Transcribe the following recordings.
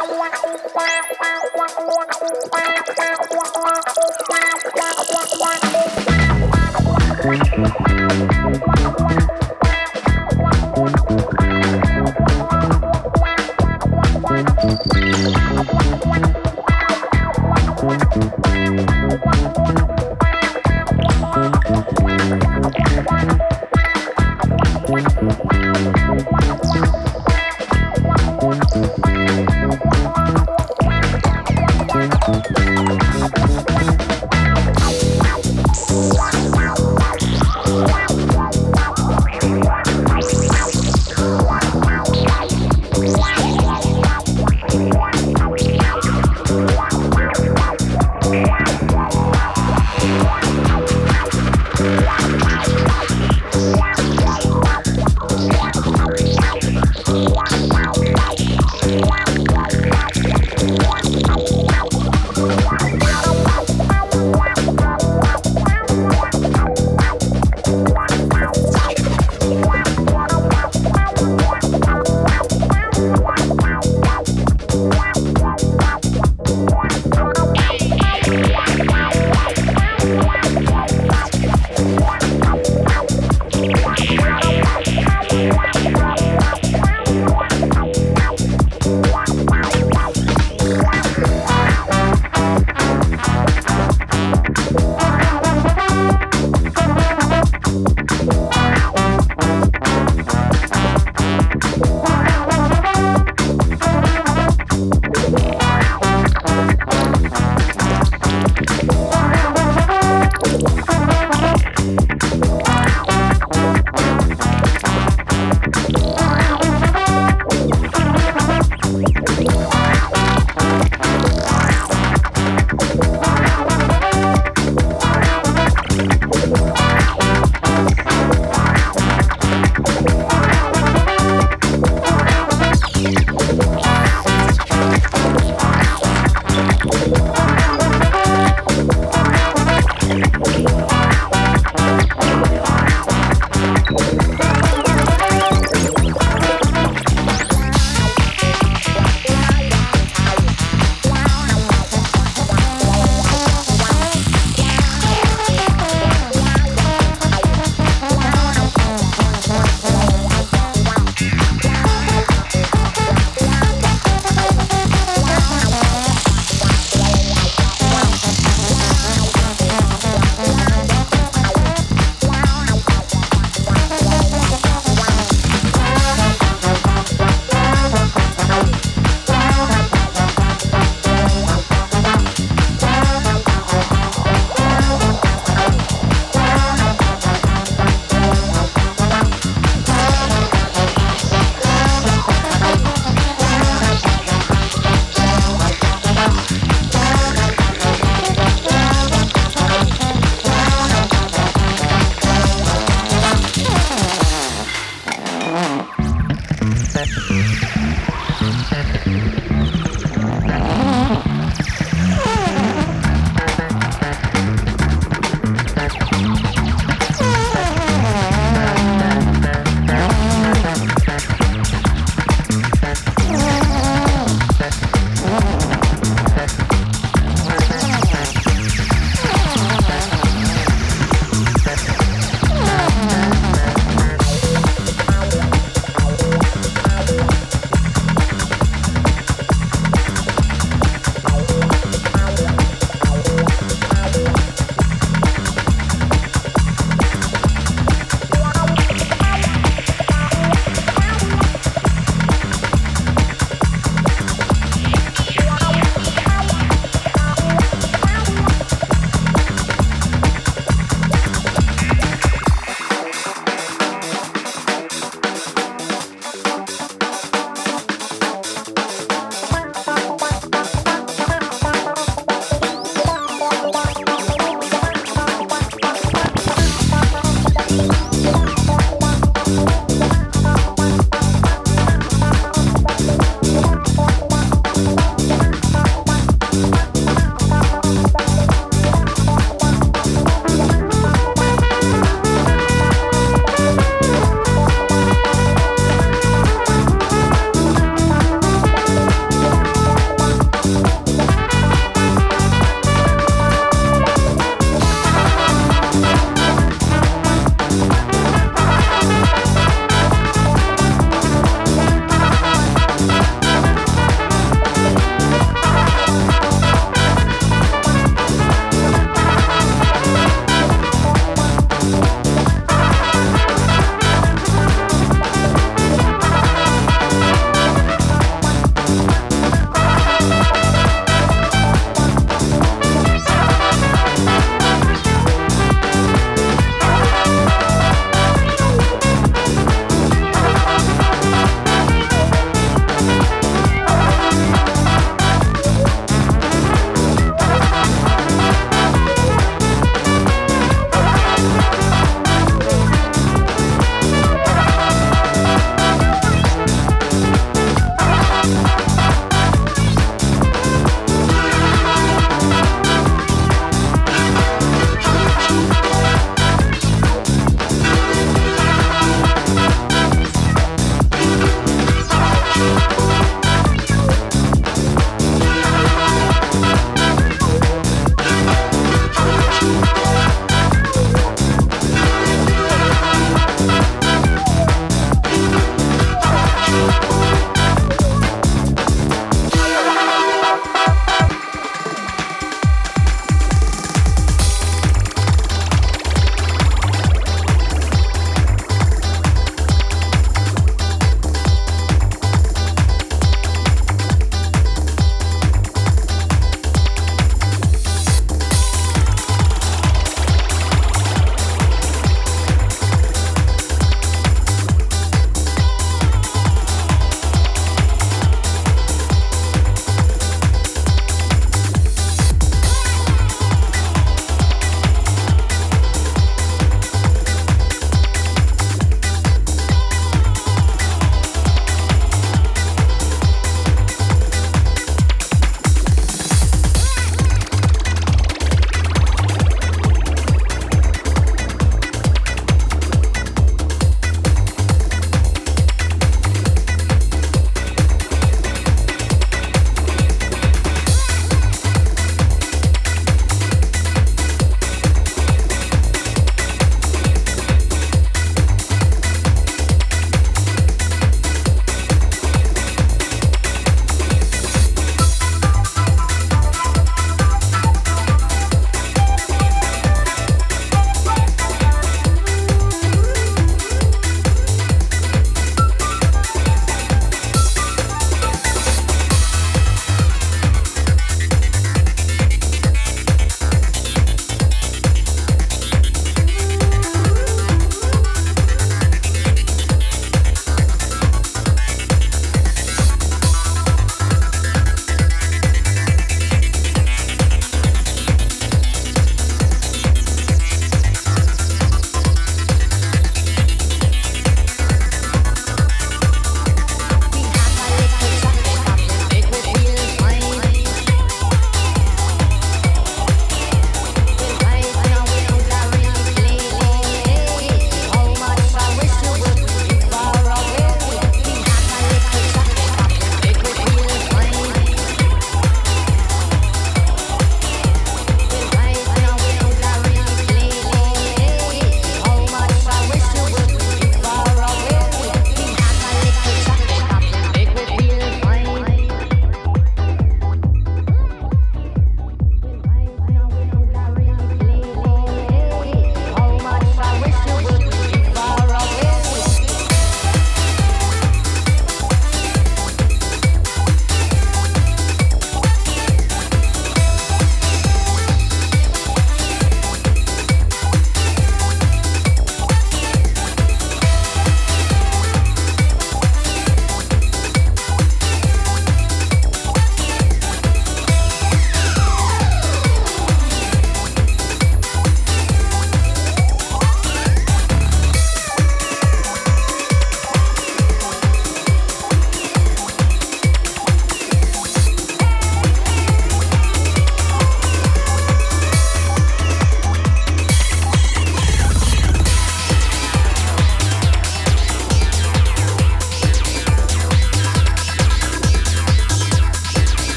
Wow.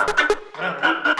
Ha ha ha!